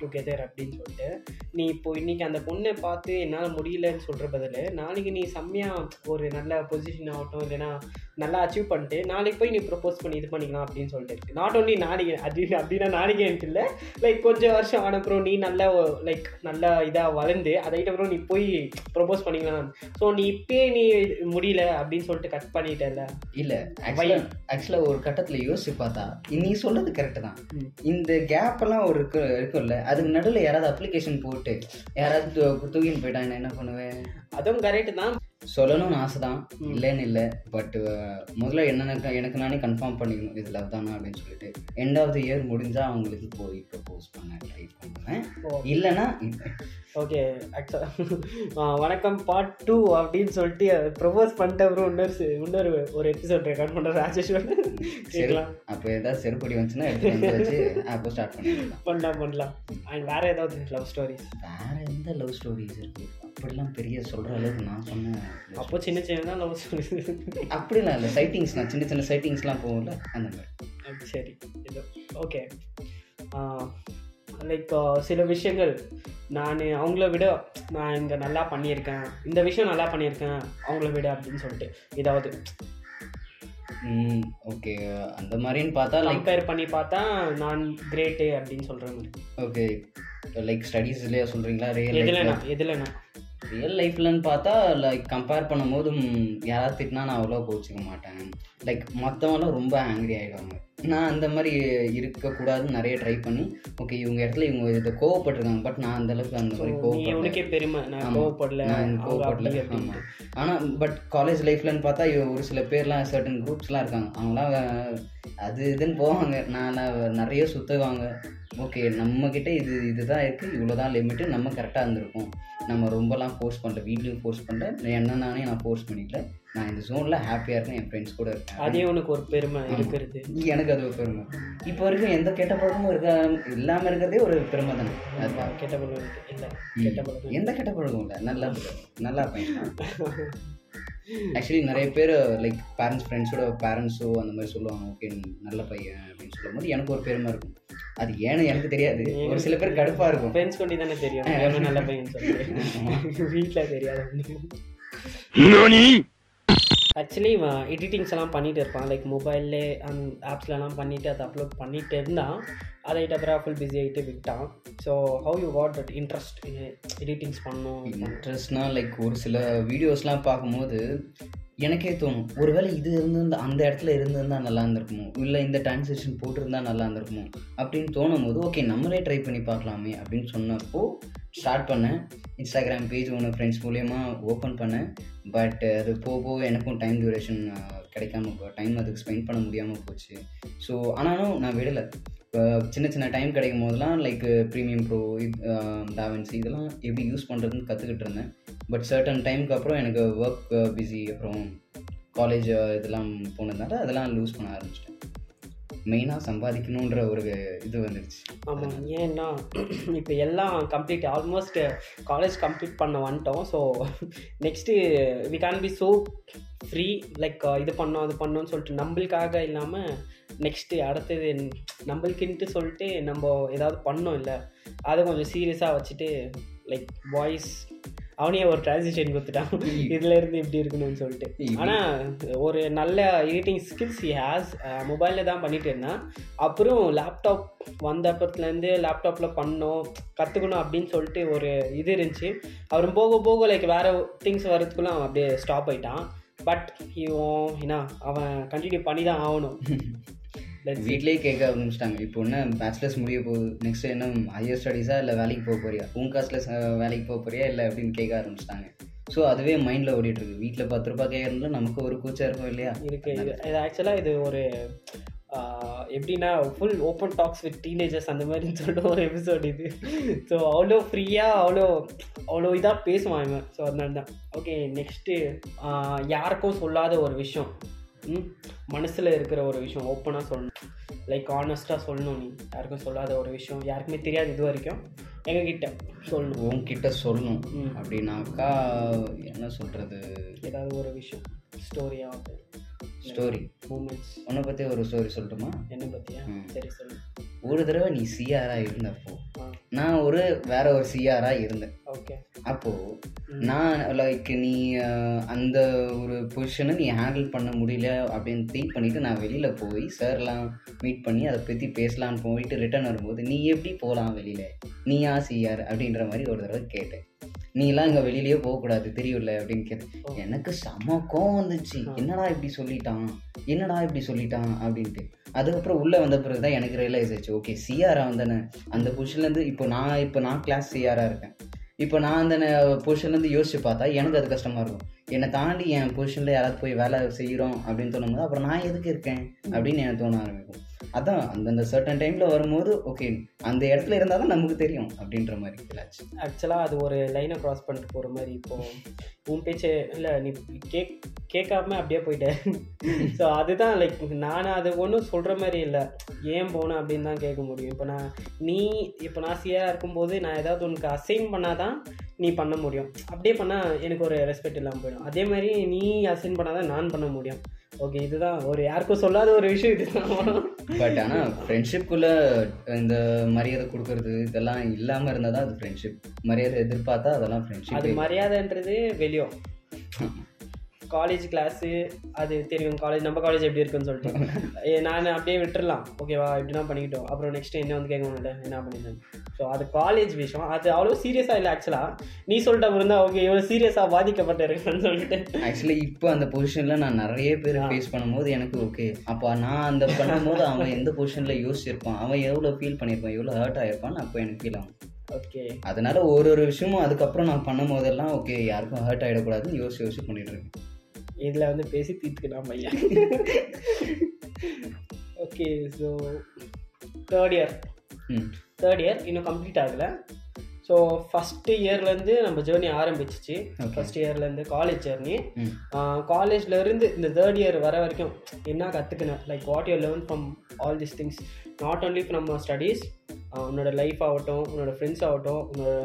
together அப்படின்னு சொல்லிட்டு நீ இப்போ இன்னைக்கு அந்த பொண்ணை பார்த்து என்னால் முடியலன்னு சொல்கிற பதில் நாளைக்கு நீ செம்மையாக ஒரு நல்ல பொசிஷன் ஆகட்டும் இல்லைன்னா நல்லா அச்சீவ் பண்ணிட்டு நாளைக்கு போய் நீ ப்ரப்போஸ் பண்ணி இது பண்ணிக்கலாம் அப்படின்னு சொல்லிட்டு இருக்கு. நாட் ஒன்லி நாளைக்கு அது அப்படின்னா எனக்கு இல்லை. லைக் கொஞ்சம் வருஷம் ஆன அப்புறம் நீ நல்லா லைக் நல்லா இதாக வளர்ந்து அதைட்டு அப்புறம் நீ போய் ப்ரப்போஸ் பண்ணிக்கலாம். ஸோ நீ இப்பயே நீ முடியல அப்படின்னு சொல்லிட்டு கட் பண்ணிட்டல இல்லை ஆக்சுவலாக ஆக்சுவலாக ஒரு கட்டத்தில் யோசிச்சு பார்த்தா நீ சொல்றது கரெக்டு தான். இந்த கேப் எல்லாம் ஒரு இருக்கு இருக்கும்ல அதுக்கு நடுவில் யாராவது அப்ளிகேஷன் போட்டு யாராவது தூக்கின்னு போயிட்டா நான் என்ன பண்ணுவேன்? அதுவும் கரெக்டு தான். சொல்லணும்னு ஆசை தான். இல்லைன்னு இல்லை. பட் முதல்ல என்ன எனக்கு நானே கன்ஃபார்ம் பண்ணிக்கணும். இது லவ் தானா அப்படின்னு சொல்லிட்டு எண்ட் ஆஃப் த இயர் முடிஞ்சால் அவங்களுக்கு போய் ப்ரப்போஸ் பண்ண ட்ரை பண்ணுவேன். இல்லைன்னா ஓகே ஆக்சுவலாக வணக்கம் பார்ட் டூ அப்படின்னு சொல்லிட்டு ப்ரொபோஸ் பண்ணிட்ட அப்புறம் இன்னொரு ஒரு எபிசோட் ரெக்கார்ட் பண்ணுற ராஜேஸ்வர் கேட்கலாம். அப்போ ஏதாவது செருப்படி வந்துச்சுன்னா எடுத்து வச்சு அப்போ ஸ்டார்ட் பண்ணிடலாம். பண்ணலாம் பண்ணலாம். அண்ட் வேற ஏதாவது லவ் ஸ்டோரிஸ் வேற எந்த லவ் ஸ்டோரிஸ் இருக்கு? அப்படிலாம் பெரிய சொல்ற அளவுக்கு நான் சொன்னேன் அப்போ சின்ன சின்னதாக லவ் ஸ்டோரிஸ் அப்படிலாம் இல்லை சைட்டிங்ஸ் நான் சின்ன சின்ன சைட்டிங்ஸ்லாம் போகும்ல அந்த மாதிரி. சரி. ஓகே லைக் சில விஷயங்கள் நான் அவங்கள விட நான் இங்கே நல்லா பண்ணியிருக்கேன். இந்த விஷயம் நல்லா பண்ணியிருக்கேன். அவங்கள விட அப்படின்னு சொல்லிட்டு ஏதாவது ஓகே அந்த மாதிரின்னு பார்த்தா லைக் கம்பேர் பண்ணி பார்த்தா நான் கிரேட்டு அப்படின்னு சொல்கிற மாதிரி. ஓகே லைக் ஸ்டடீஸ்லேயே சொல்கிறீங்களா ரியல் எதுலண்ணா எதுலண்ணா ரியல் லைஃப்லன்னு பார்த்தா லைக் கம்பேர் பண்ணும்போது யாராவது திட்டினா நான் அவ்வளோ கோச்சிக்க மாட்டேன். லைக் மற்றவங்களாம் ரொம்ப ஆங்கிரி ஆகிடுவாங்க நான் அந்த மாதிரி இருக்கக்கூடாதுன்னு நிறைய ட்ரை பண்ணி ஓகே இவங்க இடத்துல இவங்க இதை கோவப்பட்டிருக்காங்க பட் நான் அந்த அளவுக்கு அந்த மாதிரி கோவப்படல. பெருமை நான். கோவப்படல நான் கோவப்படல. ஆமாம் ஆனால் பட் காலேஜ் லைஃப்லன்னு பார்த்தா ஒரு சில பேர்லாம் சர்டன் குரூப்ஸ்லாம் இருக்காங்க. அவங்களாம் அது இதுன்னு போவாங்க. நான் நான் நிறைய சுற்றுவாங்க ஓகே நம்மக்கிட்ட இது இதுதான் இருக்குது இவ்வளோ தான் லிமிட்டு நம்ம கரெக்டாக இருந்திருக்கோம் நம்ம ரொம்பலாம் ஃபோர்ஸ் பண்ணல. வீட்லேயும் ஃபோர்ஸ் பண்ணல. என்ன நானே நான் ஃபோர்ஸ் பண்ணிக்கல. நான் இந்த ஜோனில் ஹாப்பியாக இருக்கேன் என் ஃப்ரெண்ட்ஸ் கூட இருக்கேன். அதே உனக்கு ஒரு பெருமை இருக்கிறது. எனக்கு அது ஒரு பெருமை. இப்போ வரைக்கும் எந்த கெட்ட பழக்கமும் இருக்க இல்லாமல் இருக்கிறதே ஒரு பெருமை தானே. அதுதான் கெட்ட பழக்கம் இல்லை கெட்ட பழக்கம் எந்த கெட்ட பழக்கம் இல்லை. நல்லா நல்லா பையன் ஆக்சுவலி நிறைய பேர் லைக் பேரண்ட்ஸ் ஃப்ரெண்ட்ஸோட பேரண்ட்ஸோ அந்த மாதிரி சொல்லுவாங்க. ஓகே நல்ல பையன் அப்படின்னு சொல்லும்போது எனக்கு ஒரு பெருமை இருக்கும். அது ஏன்னு எனக்கு தெரியாது. ஒரு சில பேர் கடுப்பாக இருக்கும். ஃப்ரெண்ட்ஸ் கொண்டு தானே தெரியும். நல்ல பையன் சொல்லிட்டு. வீட்டில் தெரியாது ஆக்சுவலி எடிட்டிங்ஸ் எல்லாம் பண்ணிட்டு இருப்பான். லைக் மொபைல்லே அந்த ஆப்ஸ்லலாம் பண்ணிட்டு அதை அப்லோட் பண்ணிட்டு இருந்தான் அதை அப்புறம் ஃபுல் பிஸி ஆகிட்டு விட்டான். So how you what that interest editings பண்ணும் இன்ட்ரெஸ்ட்னா லைக் ஒரு சில வீடியோஸ்லாம் பார்க்கும்போது எனக்கே தோணும் ஒருவேளை இது இருந்திருந்தா அந்த இடத்துல இருந்திருந்தா நல்லா இருந்திருக்குமோ? இல்லை இந்த டிரான்சேக்ஷன் போட்டிருந்தா நல்லா இருந்திருக்குமோ? அப்படின்னு தோணும் போது ஓகே நம்மளே ட்ரை பண்ணி பார்க்கலாமே அப்படின்னு சொன்னப்போ ஸ்டார்ட் பண்ணேன். இன்ஸ்டாகிராம் பேஜ் ஒன்று ஃப்ரெண்ட்ஸ் மூலயமா ஓப்பன் பண்ணேன். பட் uh, அது போக போக எனக்கும் டைம் டியூரேஷன் uh, கிடைக்காம டைம் அதுக்கு ஸ்பெண்ட் பண்ண முடியாமல் போச்சு. ஸோ ஆனாலும் நான் விடலை. இப்போ சின்ன சின்ன டைம் கிடைக்கும் போதெல்லாம் லைக் ப்ரீமியம் ப்ரோ டாவன்சி இதெல்லாம் எப்படி யூஸ் பண்ணுறதுன்னு கற்றுக்கிட்டு இருந்தேன். பட் சர்டன் டைமுக்கு அப்புறம் எனக்கு ஒர்க் பிஸி uh, அப்புறம் காலேஜ் இதெல்லாம் போனதுனால அதெல்லாம் லூஸ் பண்ண ஆரம்பிச்சிட்டேன். மெயினாக சம்பாதிக்கணுன்ற ஒரு இது வந்துருச்சு. ஆமாம் ஏன்னா இப்போ எல்லாம் கம்ப்ளீட் ஆல்மோஸ்ட் காலேஜ் கம்ப்ளீட் பண்ண வந்துட்டோம். So next we can be so free like இது பண்ணோம் அது பண்ணோம்னு சொல்லிட்டு நம்மளுக்காக இல்லாமல் நெக்ஸ்ட்டு அடுத்தது நம்மளுக்குன்ட்டு சொல்லிட்டு நம்ம ஏதாவது பண்ணோம் இல்லை அதை கொஞ்சம் சீரியஸாக வச்சுட்டு லைக் பாய்ஸ் அவனே ஒரு டிரான்சிஷன் கொடுத்துட்டான். இதுல இருந்து இப்படி இருக்கணும்னு சொல்லிட்டு. ஆனால் ஒரு நல்ல எடிட்டிங் ஸ்கில்ஸ் ஹேஸ் மொபைலில் தான் பண்ணிட்டு இருந்தான். அப்புறம் லேப்டாப் வந்த அப்புறத்துலேருந்து லேப்டாப்பில் பண்ணோம் கற்றுக்கணும் அப்படின்னு சொல்லிட்டு ஒரு இது இருந்துச்சு. அப்புறம் போக போக லைக் வேறு திங்ஸ் வரதுக்குள்ள அவன் அப்படியே ஸ்டாப் ஆயிட்டான். பட் இவன் என்ன அவன் கண்டினியூ பண்ணி தான் ஆகணும். வீட்லேயே கேட்க ஆரம்பிச்சிட்டாங்க. இப்போ என்ன பேச்சுலர்ஸ் முடிய போகுது. நெக்ஸ்ட் என்ன ஹையர் ஸ்டடீஸா இல்லை வேலைக்கு போக போறியா? உன் காசில் வேலைக்கு போக போறியா இல்லை அப்படின்னு கேட்க ஆரம்பிச்சிட்டாங்க. ஸோ அதுவே மைண்டில் ஓடிட்டு இருக்கு. வீட்டில் பத்து ரூபாய் கேட்கறதுல நமக்கு ஒரு கூச்சம் இருக்கும் இல்லையா? இருக்கு இது இது ஆக்சுவலாக இது ஒரு எப்படின்னா full open talks with teenagers அந்த மாதிரின்னு சொல்லிட்டு ஒரு எபிசோட் இது. ஸோ அவ்வளோ ஃப்ரீயாக அவ்வளோ அவ்வளோ இதாக பேசுவான் இவன். ஸோ அதனால தான் ஓகே நெக்ஸ்ட்டு யாருக்கும் சொல்லாத ஒரு விஷயம். மனசில் இருக்கிற ஒரு விஷயம் ஓப்பனாக சொல்லணும். லைக் ஆனஸ்ட்டாக சொல்லணும் நீ. யாருக்கும் சொல்லாத ஒரு விஷயம். யாருக்குமே தெரியாது இது வரைக்கும். எங்ககிட்ட சொல்லணும். உன்கிட்ட சொல்லணும். அப்படின்னாக்கா என்ன சொல்கிறது ஏதாவது ஒரு விஷயம் ஸ்டோரியாவது ஸ்டோரி உன்னை பற்றி ஒரு ஸ்டோரி சொல்லட்டுமா? என்ன பற்றியா. சரி சொல்லு. ஒரு தடவை நீ சிஆராக இருந்தப்போ நான் ஒரு வேற ஒரு சிஆராக இருந்தேன். ஓகே அப்போது நான் லைக் நீ அந்த ஒரு பொசிஷனை நீ ஹேண்டில் பண்ண முடியல அப்படின்னு திங்க் பண்ணிவிட்டு நான் வெளியில் போய் சார்லாம் மீட் பண்ணி அதை பற்றி பேசலான்னு போயிட்டு ரிட்டர்ன் வரும்போது நீ எப்படி போகலாம் வெளியில்? நீயா சிஆர் அப்படின்ற மாதிரி ஒரு தடவை கேட்டேன். நீலாம் இங்கே வெளியிலயே போகக்கூடாது தெரியும்ல? அப்படின்னு கேட்டேன். எனக்கு செம்ம கோவம் வந்துச்சு. என்னடா இப்படி சொல்லிட்டான்? என்னடா இப்படி சொல்லிட்டான்? அப்படின்ட்டு. அதுக்கப்புறம் உள்ளே வந்த பிறகு தான் எனக்கு ரியலைஸ் ஆச்சு. ஓகே சிஆராக வந்தானே. அந்த பொசிஷன்லேருந்து இப்போ நான் இப்போ நான் கிளாஸ் சிஆராக இருக்கேன். இப்போ நான் அந்த பொசிஷன்லேருந்து யோசிச்சு பார்த்தா எனக்கு அது கஷ்டமாக இருக்கும். என்னை தாண்டி என் பொசிஷனில் யாராவது போய் வேலை செய்கிறோம் அப்படின்னு தோணும்போது அப்புறம் நான் எதுக்கு இருக்கேன்? அப்படின்னு எனக்கு தோண ஆரம்பிக்கும். அதான் அந்தந்த சர்டன் டைமில் வரும்போது ஓகே அந்த இடத்துல இருந்தால் தான் நமக்கு தெரியும் அப்படின்ற மாதிரி ஆச்சு ஆக்சுவலாக அது ஒரு லைனை க்ராஸ் பண்ணிட்டு போகிற மாதிரி இப்போ உன் பேச்சு இல்லை நீ கேக் கேட்காம அப்படியே போயிட்டேன் ஸோ அதுதான் லைக் நான் அது ஒன்றும் சொல்கிற மாதிரி இல்லை. ஏன் போனேன் அப்படின்னு தான் கேட்க முடியும். இப்போ நான் நீ இப்போ நான் சிஆராக இருக்கும்போது நான் ஏதாவது உனக்கு அசைன் பண்ணால் தான் நீ பண்ண முடியும். அப்படியே பண்ணால் எனக்கு ஒரு ரெஸ்பெக்ட் இல்லாமல் போயிடும். அதே மாதிரி நீ அசைன் பண்ணால் தான் நான் பண்ண முடியும். ஓகே இதுதான். ஒரு யாருக்கும் சொல்லாத ஒரு விஷயம் இதுதான். பட் ஆனால் ஃப்ரெண்ட்ஷிப்புக்குள்ளே இந்த மரியாதை கொடுக்கறது இதெல்லாம் இல்லாமல் இருந்தால் தான் அது ஃப்ரெண்ட்ஷிப் மரியாதை எதிர்பார்த்தா அதெல்லாம் அது ஃப்ரெண்ட்ஷிப் மரியாதைன்றது வெளியும் காலேஜ் கிளாஸு அது தெரியும். காலேஜ் நம்ம காலேஜ் எப்படி இருக்குன்னு சொல்லிட்டு. ஏ, நான் அப்படியே விட்டுறலாம். ஓகேவா இப்படினா பண்ணிக்கிட்டோம். அப்புறம் நெக்ஸ்ட் என்ன வந்து கேட்க முடியல? என்ன பண்ணிருந்தேன் ஸோ அது காலேஜ் விஷயம். அது அவ்வளோ சீரியஸாக இல்லை ஆக்சுவலாக நீ சொல்லிட்ட இருந்தா ஓகே இவ்வளோ சீரியஸாக பாதிக்கப்பட்டிருக்கேன்னு சொல்லிட்டு. ஆக்சுவலி இப்போ அந்த பொசிஷனில் நான் நிறைய பேர் ஃபேஸ் பண்ணும்போது எனக்கு ஓகே அப்போ நான் அந்த பண்ணும்போது அவன் எந்த பொசிஷனில் யோசிச்சிருப்பான்? அவன் எவ்வளோ ஃபீல் பண்ணியிருப்பான்? எவ்வளோ ஹர்ட் ஆகிருப்பான்னு அப்போ எனக்கு ஃபீல் ஆகும். ஓகே அதனால ஒரு ஒரு விஷயமும் அதுக்கப்புறம் நான் பண்ணும் போதெல்லாம் ஓகே யாருக்கும் ஹர்ட் ஆகிடக்கூடாதுன்னு யோசிச்சு யோசிச்சு பண்ணிட்டு இருக்கேன். இதில் வந்து பேசி தீர்த்துக்கலாம் பையன் okay so third year third year இன்னும் கம்ப்ளீட் ஆகலை. ஸோ ஃபஸ்ட்டு இயர்லேருந்து நம்ம ஜேர்னி ஆரம்பிச்சிச்சு. ஃபஸ்ட் இயர்லேருந்து காலேஜ் ஜேர்னி காலேஜ்லேருந்து இந்த தேர்ட் இயர் வர வரைக்கும் என்ன கற்றுக்கினேன் like what you learn from all this things not only from studies உன்னோட லைஃப் ஆகட்டும் உன்னோட ஃப்ரெண்ட்ஸ் ஆகட்டும் உன்னோட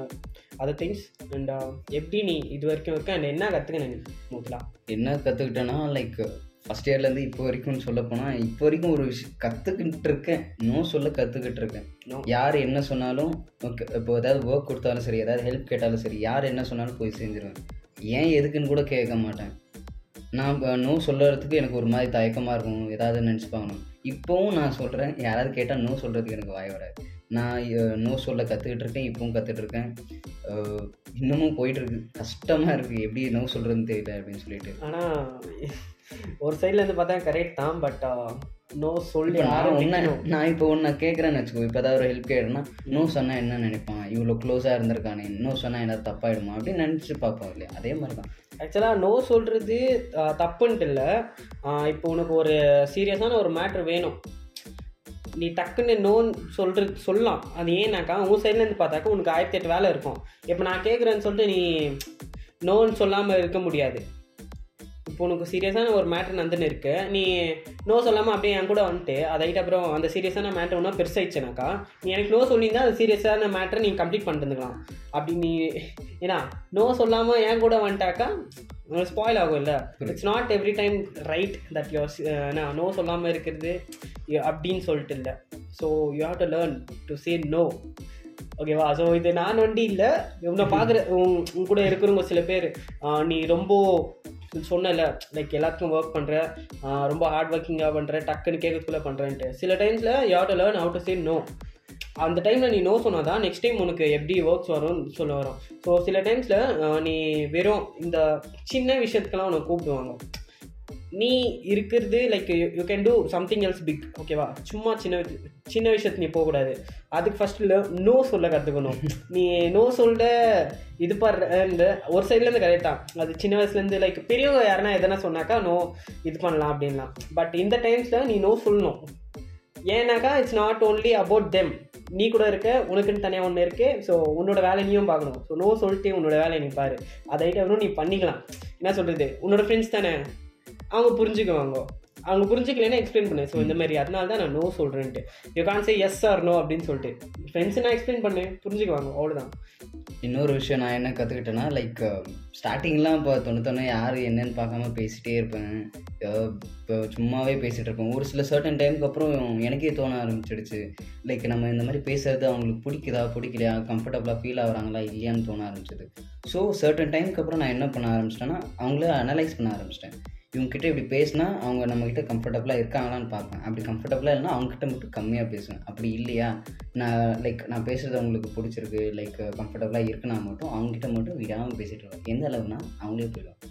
அதர் திங்ஸ் அண்ட் எப்படி நீ இது வரைக்கும் இருக்க? அண்ட் என்ன கற்றுக்கினேன் நீ மூத்தலா என்ன கற்றுக்கிட்டேன்னா லைக் ஃபஸ்ட் இயர்லேருந்து இப்போ வரைக்கும் சொல்ல போனால் இப்போ வரைக்கும் ஒரு விஷயம் கற்றுக்கிட்டு இருக்கேன் நோ சொல்ல கற்றுக்கிட்டு இருக்கேன். யார் என்ன சொன்னாலும் ஓகே இப்போ ஏதாவது ஒர்க் கொடுத்தாலும் சரி ஏதாவது ஹெல்ப் கேட்டாலும் சரி யார் என்ன சொன்னாலும் போய் செஞ்சிருவேன் ஏன் எதுக்குன்னு கூட கேட்க மாட்டேன். நான் நோ சொல்கிறதுக்கு எனக்கு ஒரு மாதிரி தயக்கமாக இருக்கும். ஏதாவது நினச்சிப்பாங்க இப்போவும் நான் சொல்கிறேன் யாராவது கேட்டால் நோ சொல்கிறதுக்கு எனக்கு வாய் வராது. நான் நோ சொல்ல கற்றுக்கிட்டு இருக்கேன் இப்பவும் அஹ், இன்னமும் போயிட்டு இருக்கு. கஷ்டமாக இருக்குது எப்படி நோ சொல்கிறதுன்னு தெரியல அப்படின்னு சொல்லிட்டு. ஆனால் ஒரு சைட்லேருந்து பார்த்தா கரெக்ட் தான் பட் நோ சொல்லி நான் ஒன்று நான் இப்போ ஒன்று கேட்குறேன்னு வச்சுக்கோ. இப்போ ஏதாவது ஒரு ஹெல்ப் கேட்குறேன்னா நோ சொன்னால் என்ன நினைப்பான்? இவ்வளோ க்ளோஸாக இருந்திருக்கானே. நோ சொன்னால் ஏதாவது தப்பாயிடுமா? அப்படின்னு நினச்சி பார்ப்போம் இல்லையா? அதே மாதிரி தான் ஆக்சுவலாக நோ சொல்கிறது தப்புன்ட்டு இல்லை. இப்போ உனக்கு ஒரு சீரியஸான ஒரு மேட்ரு வேணும். நீ டக்குன்னு நோன்னு சொல்கிறது சொல்லலாம். அது ஏன்னாக்கா உன் சைட்லேருந்து பார்த்தாக்கா உனக்கு ஆயிரத்தி எட்டு வேலை இருக்கும். இப்போ நான் கேட்குறேன்னு சொல்லிட்டு நீ நோன்னு சொல்லாமல் இருக்க முடியாது. இப்போ உனக்கு சீரியஸான ஒரு மேட்ரு நந்துன்னு இருக்கு. நீ நோ சொல்லாமல் அப்படியே என் கூட வந்துட்டு அதாயிட்டு அப்புறம் அந்த சீரியஸான மேட்ரு ஒன்றா பெருசாயிடுச்சுனாக்கா நீ எனக்கு நோ சொல்லியிருந்தா அது சீரியஸான மேட்ரை நீ கம்ப்ளீட் பண்ணிருந்துக்கலாம் அப்படி நீ ஏன்னா நோ சொல்லாமல் என் கூட வந்துட்டாக்கா ஸ்பாயில் ஆகும் இல்லை it's not every time right that your நான் நோ சொல்லாமல் இருக்கிறது அப்படின்னு சொல்லிட்டு இல்லை. So you have to learn to say no ஓகேவா ஸோ இது நான் வண்டி இல்லை. உன்னை பார்க்குற உன் கூட இருக்கிறவங்க சில பேர் நீ ரொம்ப சொன்னல லைக் எல்லாத்துக்கும் ஒர்க் பண்ணுற ரொம்ப ஹார்ட் ஒர்க்கிங்காக பண்ணுறேன் டக்குன்னு கேட்கறதுக்குள்ளே பண்ணுறேன்ட்டு சில டைம்ஸில் you learn out to say no அந்த டைமில் நீ நோ சொன்னால் தான் நெக்ஸ்ட் டைம் உனக்கு எப்படி ஒர்க்ஸ் வரும்னு சொல்ல வரும். ஸோ சில டைம்ஸில் நீ வெறும் இந்த சின்ன விஷயத்துக்கெல்லாம் உனக்கு கூப்பிடுவாங்க. நீ இருக்கிறது like you can do something else big ஓகேவா சும்மா சின்ன சின்ன விஷயத்துக்கு நீ போகக்கூடாது. அதுக்கு ஃபஸ்ட்டில் நோ சொல்ல கற்றுக்கணும் நீ நோ சொல்ல இது பண்ணுற ஒரு சைட்லேருந்து கரெக்டாக அது சின்ன வயசுலேருந்து லைக் பெரியவங்க யாருன்னா எதனா சொன்னாக்கா நோ இது பண்ணலாம் அப்படின்லாம். பட் இந்த டைம்ஸில் நீ நோ சொல்லணும். ஏன்னாக்கா it's not only about them நீ கூட இருக்க உனக்குன்னு தனியாக ஒன்று இருக்குது ஸோ உன்னோட வேலை நீயும் பார்க்கணும். ஸோ நோ சொல்லிட்டு உன்னோட வேலையை நீ பாரு. அதை ஐட்டம் நீ பண்ணிக்கலாம். என்ன சொல்கிறது உன்னோட ஃப்ரெண்ட்ஸ் தானே. அவங்க புரிஞ்சுக்குவாங்க. அவங்க புரிஞ்சுக்கலன்னா எக்ஸ்பிளைன் பண்ணு ஸோ இந்த மாதிரி அதனால தான் நான் no சொல்கிறேன்ட்டு you can say yes or no அப்படின்னு சொல்லிட்டு. ஃப்ரெண்ட்ஸ் நான் எக்ஸ்பிளைன் பண்ணு. புரிஞ்சுக்குவாங்க. அவ்வளோதான் இன்னொரு விஷயம் நான் என்ன கற்றுக்கிட்டேன்னா லைக் ஸ்டார்டிங்லாம் இப்போ தொண்ணூத்தொன்று யார் என்னன்னு பார்க்காம பேசிகிட்டே இருப்பேன். இப்போ சும்மாவே பேசிகிட்டு இருப்பேன். ஒரு சில சர்டன் டைமுக்கு அப்புறம் எனக்கே தோண ஆரம்பிச்சிடுச்சு. லைக் நம்ம இந்த மாதிரி பேசுறது அவங்களுக்கு பிடிக்குதா பிடிக்கலையா கம்ஃபர்டபுளாக ஃபீல் ஆகுறாங்களா இல்லையான்னு தோண ஆரம்பிச்சது. ஸோ சர்டன் டைமுக்கு அப்புறம் நான் என்ன பண்ண ஆரம்பிச்சிட்டேன்னா அவங்கள அனலைஸ் பண்ண ஆரம்பிச்சிட்டேன். இவங்ககிட்ட இப்படி பேசினா அவங்க நம்மக்கிட்ட கம்ஃபர்டபுளாக இருக்காங்களான்னு பார்ப்பேன். அப்படி கம்ஃபர்டபுளாக இல்லைனா அவங்ககிட்ட மட்டும் கம்மியாக பேசுவேன். அப்படி இல்லையா? நான் லைக் நான் பேசுகிறது அவங்களுக்கு பிடிச்சிருக்கு லைக் கம்ஃபர்டபுளாக இருக்குன்னா மட்டும் அவங்ககிட்ட மட்டும் விடாமல் பேசிட்டு இருக்கோம் எந்த அளவுனா அவங்களே போயிடுவாங்க.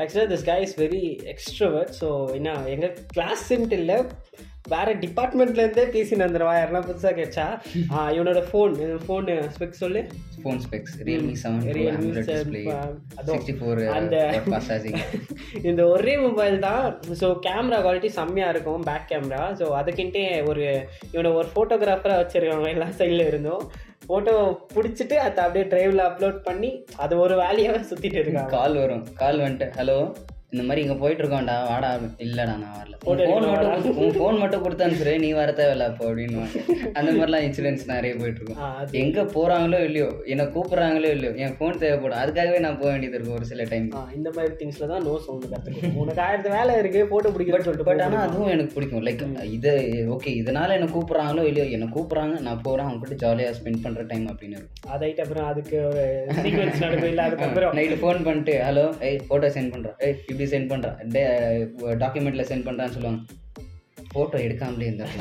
ஆக்சுவலாக this guy is very extrovert so என்ன எங்கள் கிளாஸ்ன்ட்டு இல்லை. வேறு டிபார்ட்மெண்ட்லேருந்தே பேசின்னு வந்துடுவா யாரெல்லாம் புதுசாக கேட்டா. இவனோட ஃபோன் ஃபோனு ஸ்பெக் சொல்லு. Phone specs Realme seven Realme Android 7 display அதோ, சிக்ஸ்டி ஃபோர் அந்த- இந்த ஒரே மொபைல் தான் ஸோ கேமரா குவாலிட்டி செம்மையாக இருக்கும் பேக் கேமரா ஸோ அதுக்கிட்டே ஒரு இவனை ஒரு ஃபோட்டோகிராஃபராக வச்சுருக்காங்க எல்லா சைடில் இருந்தும். ஃபோட்டோ பிடிச்சிட்டு அதை அப்படியே டிரைவில் அப்லோட் பண்ணி அது ஒரு வேலையாகவே சுற்றிட்டு இருக்காங்க. கால் வரும். கால் வந்துட்டு ஹலோ இந்த மாதிரி இங்கே போயிட்டு இருக்கோம்டா வாடா இல்லைடா நான் வரல. ஃபோன் மட்டும் உன் ஃபோன் மட்டும் கொடுத்து அனுப்பிச்சிரு நீ வர தேவையில்ல அப்போ அப்படின்னு அந்த மாதிரிலாம் இன்சிடென்ட்ஸ் நிறைய போயிட்டு இருக்கும் ஆ, அது. எங்கே போகிறாங்களோ இல்லையோ என்னை கூப்பிட்றாங்களோ இல்லையோ என் ஃபோன் தேவைப்படும். அதுக்காகவே நான் போக வேண்டியது இருக்கும் ஒரு சில டைம் இந்த மாதிரி திங்ஸில் தான் நோ சவுண்ட் கற்றுக்கணும் உனக்கு ஆயிரத்து வேலை இருக்குது ஃபோட்டோ பிடிக்கிறேன்னு சொல்லிட்டு பட் ஆனால்? அதுவும் எனக்கு பிடிக்கும். லைக் இது ஓகே இதனால என்ன கூப்பிட்றாங்களோ இல்லையோ என்னை கூப்பிட்றாங்க நான் போகிறேன் அவங்க கூட ஜாலியாக ஸ்பெண்ட் பண்ணுற டைம் அப்படின்னு இருக்கும். அதாயிட்டு அப்புறம் அதுக்கு ஒரு சீக்வன்ஸ் நடக்கும் இல்லை அதுக்கப்புறம். நைட்டு ஃபோன் பண்ணிட்டு ஹலோ ஏய் ஃபோட்டோ சென்ட் பண்ணுறேன் ஏய் இப்படி சென்ட் பண்ணுறேன் டே டாக்குமெண்ட்டில் சென்ட் பண்ணுறான்னு சொல்லுவாங்க. ஃபோட்டோ எடுக்காமலே இருந்தேன்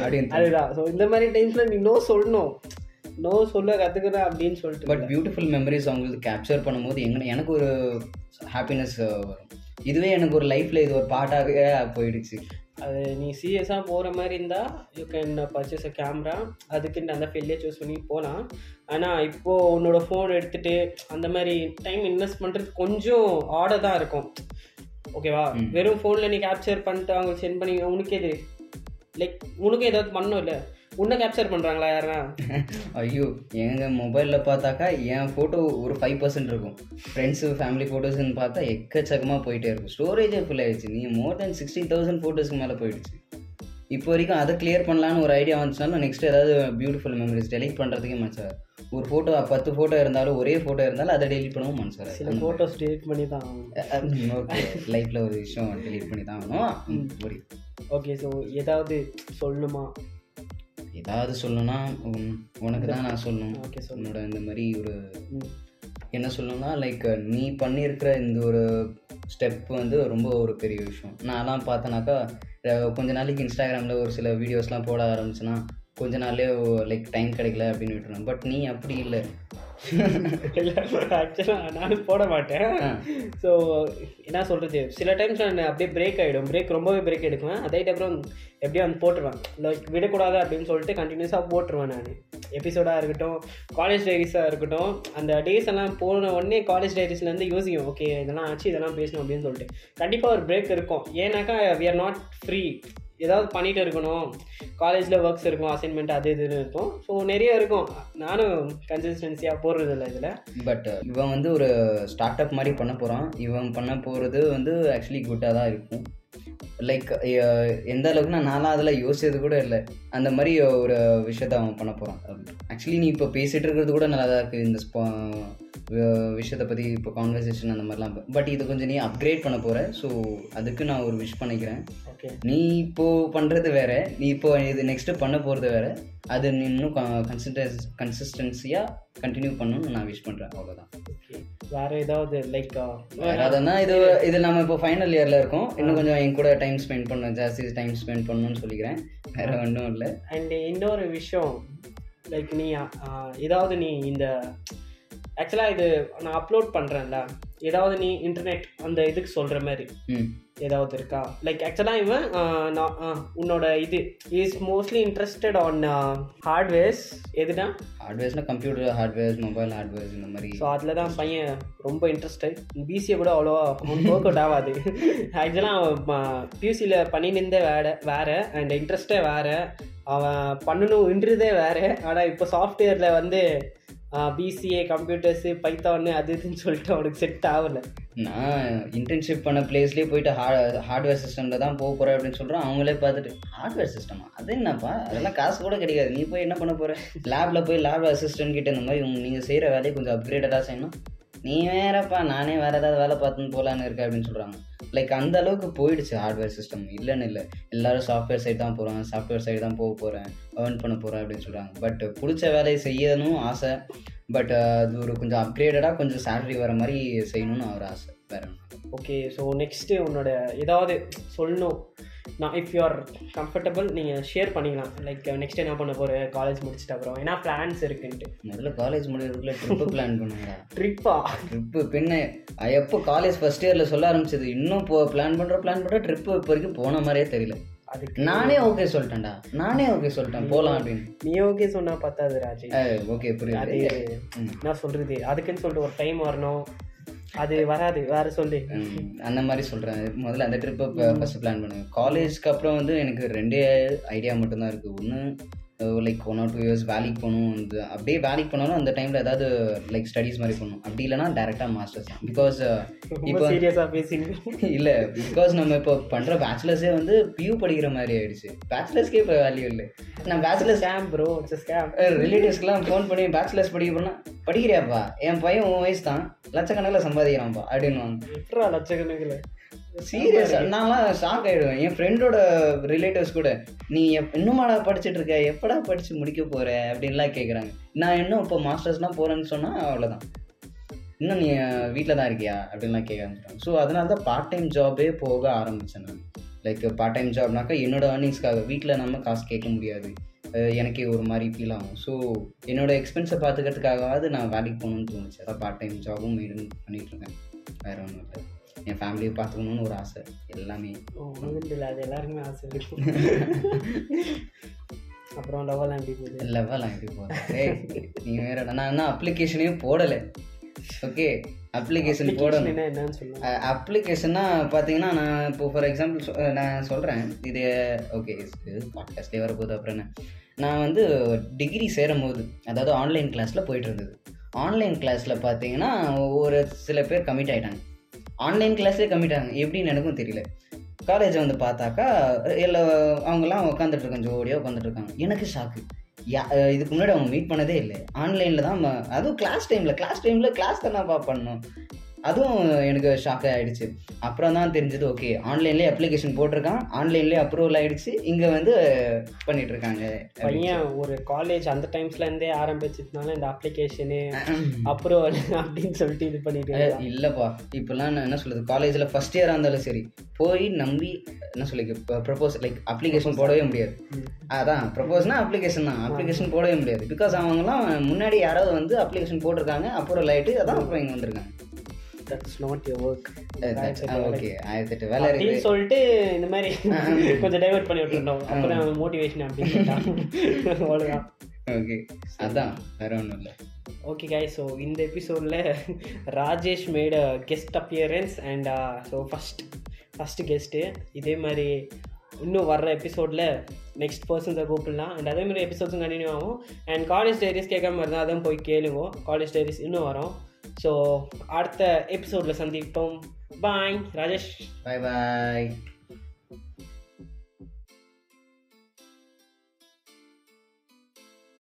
அப்படின்னு அதுதான். ஸோ இந்த மாதிரி டைம்ஸில் நீ நோ சொல்லணும். நோ சொல்ல கற்றுக்கிறேன் அப்படின்னு சொல்லிட்டு பட் பியூட்டிஃபுல் மெமரிஸ் அவங்களுக்கு கேப்சர் பண்ணும்போது எங்க எனக்கு ஒரு ஹாப்பினஸ் வரும். இதுவே எனக்கு ஒரு லைஃப்பில் இது ஒரு பாட்டாகவே போயிடுச்சு. அது நீ சீரியஸாக போகிற மாதிரி இருந்தால் you can purchase a camera அதுக்குன்னு அந்த ஃபீல்டே சூஸ் பண்ணி போகலாம் ஆனால் இப்போது உன்னோட ஃபோன் எடுத்துகிட்டு அந்த மாதிரி டைம் இன்வெஸ்ட் பண்ணுறது கொஞ்சம் ஆர்டர் தான் இருக்கும். ஓகேவா. வெறும் ஃபோனில் நீ கேப்சர் பண்ணிட்டு அவங்களுக்கு சென்ட் பண்ணி உனக்கே இது லைக் உனக்கு ஏதாவது பண்ணணும் இல்லை உன்னை கேப்சர் பண்ணுறாங்களா யாரா ஐயோ எங்கள் மொபைலில் பார்த்தாக்கா என் ஃபோட்டோ ஒரு ஃபைவ் பர்சன்ட் இருக்கும். ஃப்ரெண்ட்ஸு ஃபேமிலி ஃபோட்டோஸ்னு பார்த்தா எக்கச்சக்கமாக போயிட்டே இருக்கும். ஸ்டோரேஜே ஃபுல் ஆயிடுச்சு. நீ மோர் தென் சிக்ஸ்டி தௌசண்ட் ஃபோட்டோஸ்க்கு மேலே போயிடுச்சு. இப்போ வரைக்கும் அதை கிளியர் பண்ணலான்னு ஒரு ஐடியா வந்துச்சுனாலும் நெக்ஸ்ட் ஏதாவது பியூட்டிஃபுல் மெமரிஸ் டெலிட் பண்ணுறதுக்கே மனசு வராது. ஒரு ஃபோட்டோ பத்து ஃபோட்டோ இருந்தாலும் ஒரே ஃபோட்டோ இருந்தாலும் அதை டெலிட் பண்ணவும் மனசு சில ஃபோட்டோஸ் டெலிட் பண்ணி தான் ஓகே லைஃப்பில் ஒரு விஷயம் டெலிட் பண்ணி தான் ஆகணும். ஓகே ஸோ ஏதாவது சொல்லணுமா? ஏதாவது சொல்லணும்னா உன்- உனக்கு தான் நான் சொல்லணும். ஓகே சொல்லு. உன்னோட இந்த மாதிரி ஒரு என்ன சொல்லணும்னா லைக் நீ பண்ணியிருக்கிற இந்த ஒரு ஸ்டெப் வந்து ரொம்ப ஒரு பெரிய விஷயம். நான்லாம் பார்த்தேனாக்கா கொஞ்ச நாளைக்கு இன்ஸ்டாகிராமில் ஒரு சில வீடியோஸ்லாம் போட ஆரம்பிச்சுன்னா கொஞ்ச நாள்லயே லைக் டைம் கிடைக்கல அப்படின்னு விட்டுருவேன். பட் நீ அப்படி இல்லை. இல்லை ஆக்சுவலாக நானும் போட மாட்டேன். ஸோ என்ன சொல்கிறது சில டைம்ஸ் நான் அப்படியே பிரேக் ஆகிடும் பிரேக் ரொம்பவே பிரேக் எடுக்குவேன். அதே அப்புறம் எப்படியும் வந்து போட்டுருவேன். லைக் விடக்கூடாது அப்படின்னு சொல்லிட்டு கண்டினியூஸாக போட்டுருவேன் நான். எபிசோடாக இருக்கட்டும் காலேஜ் டைரிஸாக இருக்கட்டும் அந்த டேஸ் எல்லாம் போன உடனே காலேஜ் டைரிஸ்லேருந்து யோசிக்கும். ஓகே இதெல்லாம் ஆச்சு இதெல்லாம் பேசணும் அப்படின்னு சொல்லிட்டு. கண்டிப்பாக ஒரு பிரேக் இருக்கும். ஏன்னாக்கா வி ஆர் நாட் ஃப்ரீ ஏதாவது பண்ணிட்டு இருக்கணும். காலேஜில் ஒர்க்ஸ் இருக்கும் அசைன்மெண்ட் அது இதுன்னு இருக்கும். ஸோ நிறைய இருக்கும். நானும் கன்சிஸ்டன்சியாக போடுறது இல்லை இதில். பட் இவன் வந்து ஒரு ஸ்டார்ட் அப் மாதிரி பண்ண போகிறான் இவன் பண்ண போகிறது வந்து ஆக்சுவலி குட்டாக தான் இருக்கும். லைக் எந்த அளவுக்குன்னா நான்லாம் அதில் யோசிச்சது கூட இல்லை. அந்த மாதிரி ஒரு விஷயத்த அவன் பண்ண போகிறான் ஆக்சுவலி நீ இப்போ பேசிகிட்டு இருக்கிறது கூட நல்லா தான் இருக்குது இந்த ஸ்பா விஷயத்தை பற்றி இப்போ கான்வர்சேஷன் அந்த மாதிரிலாம். பட் இது கொஞ்சம் நீ அப்கிரேட் பண்ண போகிற ஸோ அதுக்கு நான் ஒரு விஷ் பண்ணிக்கிறேன். ஓகே நீ இப்போ பண்ணுறது வேற. நீ இப்போ இது நெக்ஸ்ட் பண்ண போகிறது வேற. அது நீ இன்னும் கன்சிஸ்டன்ஸ் கன்சிஸ்டன்சியாக கண்டினியூ பண்ணணும்னு நான் விஷ் பண்ணுறேன் அவ்வளோதான் வேற ஏதாவது லைக் வேற அதுனா இது இது நம்ம இப்போ ஃபைனல் இயரில் இருக்கோம். இன்னும் கொஞ்சம் என் கூட டைம் ஸ்பெண்ட் பண்ணணும் ஜாஸ்தி டைம் ஸ்பெண்ட் பண்ணணும்னு சொல்லிக்கிறேன். வேற ஒன்றும் இல்லை. அண்ட் இன்னொரு விஷயம் லைக் நீ ஏதாவது நீ இந்த ஆக்சுவலாக இது நான் அப்லோட் பண்ணுறேன்ல ஏதாவது நீ இன்டர்நெட் அந்த இதுக்கு சொல்கிற மாதிரி. ம். ஏதாவது இருக்கா? லைக் ஆக்சுவலாக இவன் நான் உன்னோட இது is mostly interested on hardwares எதுனா? ஹார்ட்வேர்ஸ்னால் கம்ப்யூட்டர் ஹார்ட்வேர்ஸ் மொபைல் ஹார்ட்வேர்ஸ் இந்த மாதிரி. ஸோ அதில் தான் பையன் ரொம்ப இன்ட்ரெஸ்டட் பிசிஏ கூட அவ்வளோவா ஒர்க் அவுட் ஆகாது. ஆக்சுவலாக பியூசியில் பண்ணிட்டு இருந்தே வேற வேற அண்ட் இன்ட்ரெஸ்டே வேற. அவன் பண்ணணுன்றதே வேற. ஆனால் இப்போ சாஃப்ட்வேரில் வந்து பிசிஏ கம்ப்யூட்டர்ஸு பைத்தான்னு அது இதுன்னு சொல்லிட்டு அவனுக்கு செட் ஆகலை. நான் இன்டர்ன்ஷிப் பண்ண பிளேஸ்லேயே போயிட்டு ஹார்ட் ஹார்ட்வேர் சிஸ்டமில் தான் போக போகிறேன் அப்படின்னு சொல்கிறோம் அவங்களே பார்த்துட்டு ஹார்ட்வேர் சிஸ்டமா அது என்னப்பா? அதெல்லாம் காசு கூட கிடைக்காது. நீ போய் என்ன பண்ண போகிற லேபில் போய் லேப் அசிஸ்டன்ட் கிட்ட இந்த மாதிரி நீங்கள் செய்கிற வேலையை கொஞ்சம் அப்கிரேடடாக செய்யணும். நீ வேறப்பா நானே வேறு ஏதாவது வேலை பார்த்துன்னு போகலான்னு இருக்கேன் அப்படின்னு சொல்கிறாங்க லைக் அந்த அளவுக்கு போயிடுச்சு ஹார்ட்வேர் சிஸ்டம் இல்லைன்னு இல்லை. எல்லாரும் சாஃப்ட்வேர் சைடு தான் போகிறேன் சாஃப்ட்வேர் சைடு தான் போக போகிறேன் ஏர்ன் பண்ண போகிறேன் அப்படின்னு சொல்கிறாங்க பட் பிடிச்ச வேலையை செய்யணும் ஆசை. பட் அது ஒரு கொஞ்சம் அப்கிரேடடாக கொஞ்சம் சேலரி வர மாதிரி செய்யணும்னு ஒரு ஆசை. வேற ஓகே ஸோ நெக்ஸ்ட்டு உன்னோட ஏதாவது சொல்லணும். நான் இஃப் யூ ஆர் கம்ஃபர்டபுள் நீங்கள் ஷேர் பண்ணிக்கலாம். லைக் நெக்ஸ்ட் என்ன பண்ண போகிற காலேஜ் முடிச்சிட்ட அப்புறம். ஏன்னா பிளான்ஸ் இருக்குன்ட்டு. முதல்ல காலேஜ் முடியறதுக்குள்ள ட்ரிப்பு பிளான் பண்ணுங்க. ட்ரிப்பா ட்ரிப்பு பின்ன எப்போ காலேஜ் ஃபர்ஸ்ட் இயரில் சொல்ல ஆரம்பிச்சது? இன்னும் இப்போ பிளான் பண்ணுற பிளான் பண்ணுற ட்ரிப்பு இப்போ வரைக்கும் போன மாதிரியே தெரியல. அதுக்கு நானே ஓகே சொல்லிட்டேன்டா. நானே ஓகே சொல்லிட்டேன். போகலாம் அப்படின்னு. நீ ஓகே சொன்னா பத்தாது ராஜி ஓகே புரியுது. என்ன சொல்றது. அதுக்குன்னு சொல்லிட்டு ஒரு டைம் வரணும். அது வராது வேற சொல்லு. அந்த மாதிரி சொல்கிறேன் முதல்ல அந்த ட்ரிப்பை ஃபஸ்ட்டு பிளான் பண்ணுங்க. காலேஜ்க்கு அப்புறம் வந்து எனக்கு ரெண்டே ஐடியா மட்டும்தான் இருக்குது ஒன்று like one or two years வேலைக்கு போகணும். அப்படியே வேலைக்கு போனாலும் அந்த டைமில் ஏதாவது லைக் ஸ்டடீஸ் மாதிரி பண்ணணும் அப்படி இல்லைனா டேரெக்டாக மாஸ்டர்ஸ் தான். பிகாஸ் ரொம்ப இப்போ இல்லை பிகாஸ் நம்ம இப்போ பண்ணுற பேச்சுலர்ஸே வந்து பியூ படிக்கிற மாதிரி ஆயிடுச்சு. பேச்சுலர்ஸ்க்கே இப்போ வேல்யூ இல்லை. நான் பேச்சுலர்ஸ் ஸ்கேம் ப்ரோ ஸ்கேம் ரிலேட்டிவ்ஸ்க்குலாம் ஃபோன் பண்ணி பேச்சுலர்ஸ் படிக்க போனா படிக்கிறியாப்பா? என் பையன் உன் வயசு தான். லட்சக்கணக்கில் சம்பாதிக்கிறான்ப்பா. அப்படின்னுவாங்க எட்ரா லட்சக்கணக்கில். சீரியஸ் நான்லாம் ஷாக் ஆயிடுவேன். என் ஃப்ரெண்டோட ரிலேட்டிவ்ஸ் கூட நீ எப் இன்னுமாடா படிச்சுட்டு இருக்க? எப்படா படிச்சு முடிக்க போற? அப்படின்லாம் கேட்குறாங்க நான் இன்னும் இப்போ மாஸ்டர்ஸ்லாம் போறேன்னு சொன்னா அவ்வளோதான் இன்னும் நீ வீட்டில் தான் இருக்கியா? அப்படின்லாம் கேட்க ஆரம்பிச்சிட்டாங்க ஸோ அதனால தான் பார்ட் டைம் ஜாபே போக ஆரம்பித்தேன் நான். லைக் பார்ட் டைம் ஜாப்னாக்கா என்னோட ஏர்னிங்ஸ்க்காக வீட்டில் நம்ம காசு கேட்க முடியாது. எனக்கே ஒரு மாதிரி ஃபீல் ஆகும். ஸோ என்னோட எக்ஸ்பென்ஸை பார்த்துக்கிறதுக்காகவாவது நான் வேலைக்கு போகணும்னு தோணுச்சு. அதான் பார்ட் டைம் ஜாபும் மெயின்டைன் பண்ணிட்டு இருக்கேன். வேற ஒன்றும் இல்லை. என் ஃபேமிலியை பார்த்துக்கணும்னு ஒரு ஆசை. எல்லாமே. அது எல்லாருக்குமே ஆசை இருக்கும் அப்புறம் லெவல் எப்படி போகுது? லெவல் எப்படி போகிறேன் ஏய் நீ வேற நான் என்ன அப்ளிகேஷனே போடலை. ஓகே அப்ளிகேஷன் போடணும். அப்ளிகேஷன்னா பார்த்தீங்கன்னா நான் இப்போ ஃபார் எக்ஸாம்பிள் நான் சொல்கிறேன் இது ஓகே பாட்காஸ்ட்லேயே வரப்போகுது அப்புறம் என்ன? நான் வந்து டிகிரி சேரும் போது அதாவது ஆன்லைன் கிளாஸில் போயிட்டு இருந்தது. ஆன்லைன் கிளாஸில் பார்த்தீங்கன்னா ஒரு சில பேர் கமிட் ஆகிட்டாங்க ஆன்லைன் கிளாஸே கம்மிட்டாங்க எப்படின்னு எனக்கும் தெரியல. காலேஜை வந்து பார்த்தாக்கா எல்லா அவங்கெல்லாம் உட்காந்துட்டு இருக்காங்க ஜோடியாக உட்காந்துட்டு இருக்காங்க. எனக்கு ஷாக்கு யா இதுக்கு முன்னாடி அவங்க மீட் பண்ணதே இல்லை. ஆன்லைனில் தான் அதுவும் கிளாஸ் டைமில் கிளாஸ் டைமில் கிளாஸ் பா பண்ணணும். அதுவும் எனக்கு ஷாக் ஆகிடுச்சு அப்புறம் தான் தெரிஞ்சது ஓகே ஆன்லைன்லேயே அப்ளிகேஷன் போட்டிருக்கான். ஆன்லைன்லேயே அப்ரூவல் ஆகிடுச்சு இங்கே வந்து பண்ணிட்டு இருக்காங்க. பையன் ஒரு காலேஜ் அந்த டைம்ஸ்ல இருந்தே ஆரம்பிச்சதுனால இந்த அப்ளிகேஷனு அப்புறம் அப்படின்னு சொல்லிட்டு இது பண்ணிட்டு இல்லைப்பா. இப்போல்லாம் நான் என்ன சொல்றது? காலேஜில் ஃபர்ஸ்ட் இயராக இருந்தாலும் சரி போய் நம்பி என்ன சொல்லி ப்ரப்போஸ் லைக் அப்ளிகேஷன் போடவே முடியாது. அதான் ப்ரப்போஸ்னா அப்ளிகேஷன் தான். அப்ளிகேஷன் போடவே முடியாது. பிகாஸ் அவங்கலாம் முன்னாடி யாராவது வந்து அப்ளிகேஷன் போட்டிருக்காங்க அப்புறம் லைட்டு அதான் அப்புறம் இங்கே வந்திருக்காங்க. That's not your work okay ஆயிரத்தெட்டு வேலை அப்படின்னு சொல்லிட்டு இந்த மாதிரி கொஞ்சம் டைவர்ட் பண்ணி விட்டுருந்தோம். அப்புறம் மோட்டிவேஷன் அப்படின்னு அவ்வளோதான் ஓகே அதான். வேற ஒன்றும் இல்லை. Okay guys. ஸோ இந்த எபிசோடில் Rajesh made guest appearance and so first first guest இதே மாதிரி இன்னும் வர்ற எபிசோடில் நெக்ஸ்ட் பர்சன்ஸை கூப்பிடலாம். அண்ட் அதே மாதிரி எபிசோட்ஸும் கண்டினியூ ஆகும். அண்ட் காலேஜ் டைரிஸ் கேட்காம இருந்தால் அதான் போய் கேளுங்க. காலேஜ் டைரிஸ் இன்னும் வரும். ஸோ அடுத்த எபிசோடில் சந்திப்போம். பாய் ராஜேஷ் பாய் பாய்